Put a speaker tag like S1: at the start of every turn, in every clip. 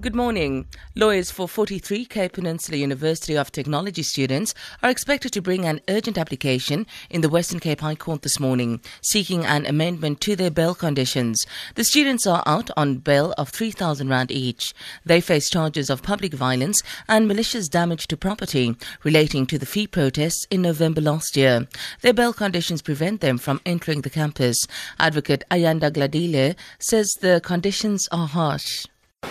S1: Good morning. Lawyers for 43 Cape Peninsula University of Technology students are expected to bring an urgent application in the Western Cape High Court this morning, seeking an amendment to their bail conditions. The students are out on bail of 3,000 Rand each. They face charges of public violence and malicious damage to property relating to the fee protests in November last year. Their bail conditions prevent them from entering the campus. Advocate Ayanda Gladile says the conditions are harsh.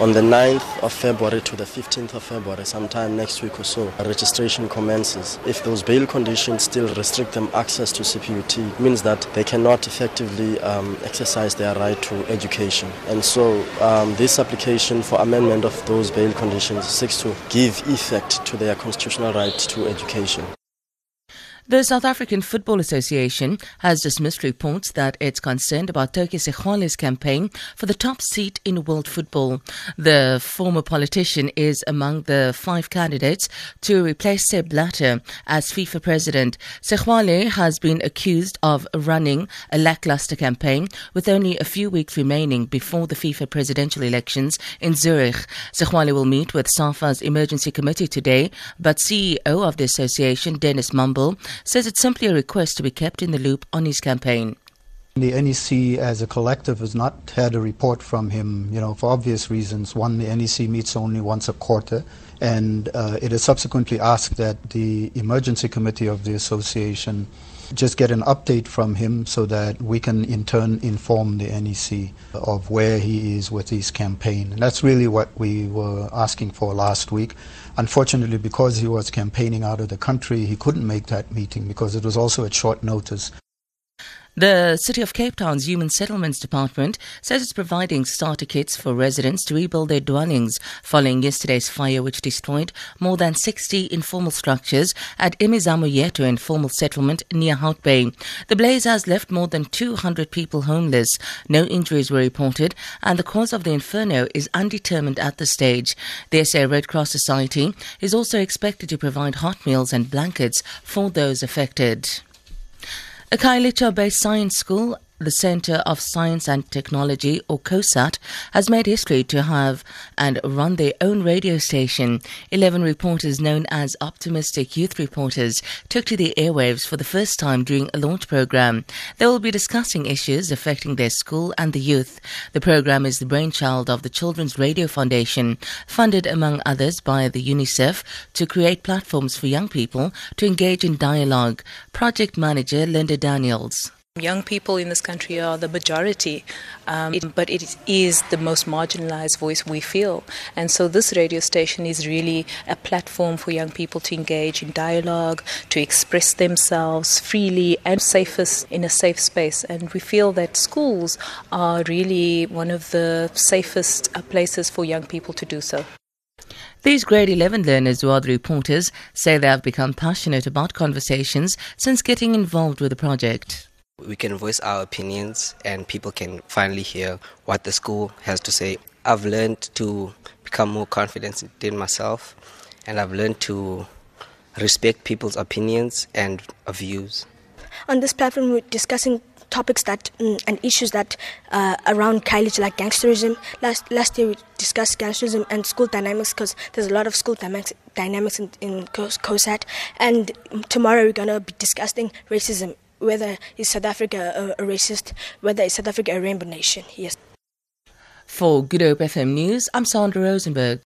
S2: On the 9th of February to the 15th of February, sometime next week or so, registration commences. If those bail conditions still restrict them access to CPUT, means that they cannot effectively um, exercise their right to education. And so um, this application for amendment of those bail conditions seeks to give effect to their constitutional right to education.
S1: The South African Football Association has dismissed reports that it's concerned about Tokyo Sexwale's campaign for the top seat in world football. The former politician is among the five candidates to replace Sepp Blatter as FIFA president. Sexwale has been accused of running a lackluster campaign with only a few weeks remaining before the FIFA presidential elections in Zurich. Sexwale will meet with SAFA's emergency committee today, but CEO of the association, Dennis Mumble, says it's simply a request to be kept in the loop on his campaign.
S3: The NEC as a collective has not had a report from him, you know, for obvious reasons. One, the NEC meets only once a quarter, and uh, it has subsequently asked that the emergency committee of the association just get an update from him so that we can in turn inform the NEC of where he is with his campaign. And that's really what we were asking for last week. Unfortunately, because he was campaigning out of the country, he couldn't make that meeting because it was also at short notice.
S1: The City of Cape Town's Human Settlements Department says it's providing starter kits for residents to rebuild their dwellings following yesterday's fire which destroyed more than 60 informal structures at Imizamo informal settlement near Hout Bay. The blaze has left more than 200 people homeless. No injuries were reported and the cause of the inferno is undetermined at this stage. The SA Red Cross Society is also expected to provide hot meals and blankets for those affected. A Khayelitsha based science school the Center of Science and Technology, or COSAT, has made history to have and run their own radio station. Eleven reporters, known as Optimistic Youth Reporters, took to the airwaves for the first time during a launch program. They will be discussing issues affecting their school and the youth. The program is the brainchild of the Children's Radio Foundation, funded among others by the UNICEF to create platforms for young people to engage in dialogue. Project manager Linda Daniels.
S4: Young people in this country are the majority, um, it, but it is the most marginalized voice we feel. And so this radio station is really a platform for young people to engage in dialogue, to express themselves freely and safest in a safe space. And we feel that schools are really one of the safest uh, places for young people to do so.
S1: These grade 11 learners who are the reporters say they have become passionate about conversations since getting involved with the project.
S5: We can voice our opinions and people can finally hear what the school has to say. I've learned to become more confident in myself and I've learned to respect people's opinions and views.
S6: On this platform, we're discussing topics that mm, and issues that uh, around college like gangsterism. Last last year we discussed gangsterism and school dynamics because there's a lot of school dynamics dynamics in, in COSAT. And tomorrow we're gonna be discussing racism whether is South Africa a, a racist, whether is South Africa a rainbow nation. Yes.
S1: For Good Hope FM News, I'm Sandra Rosenberg.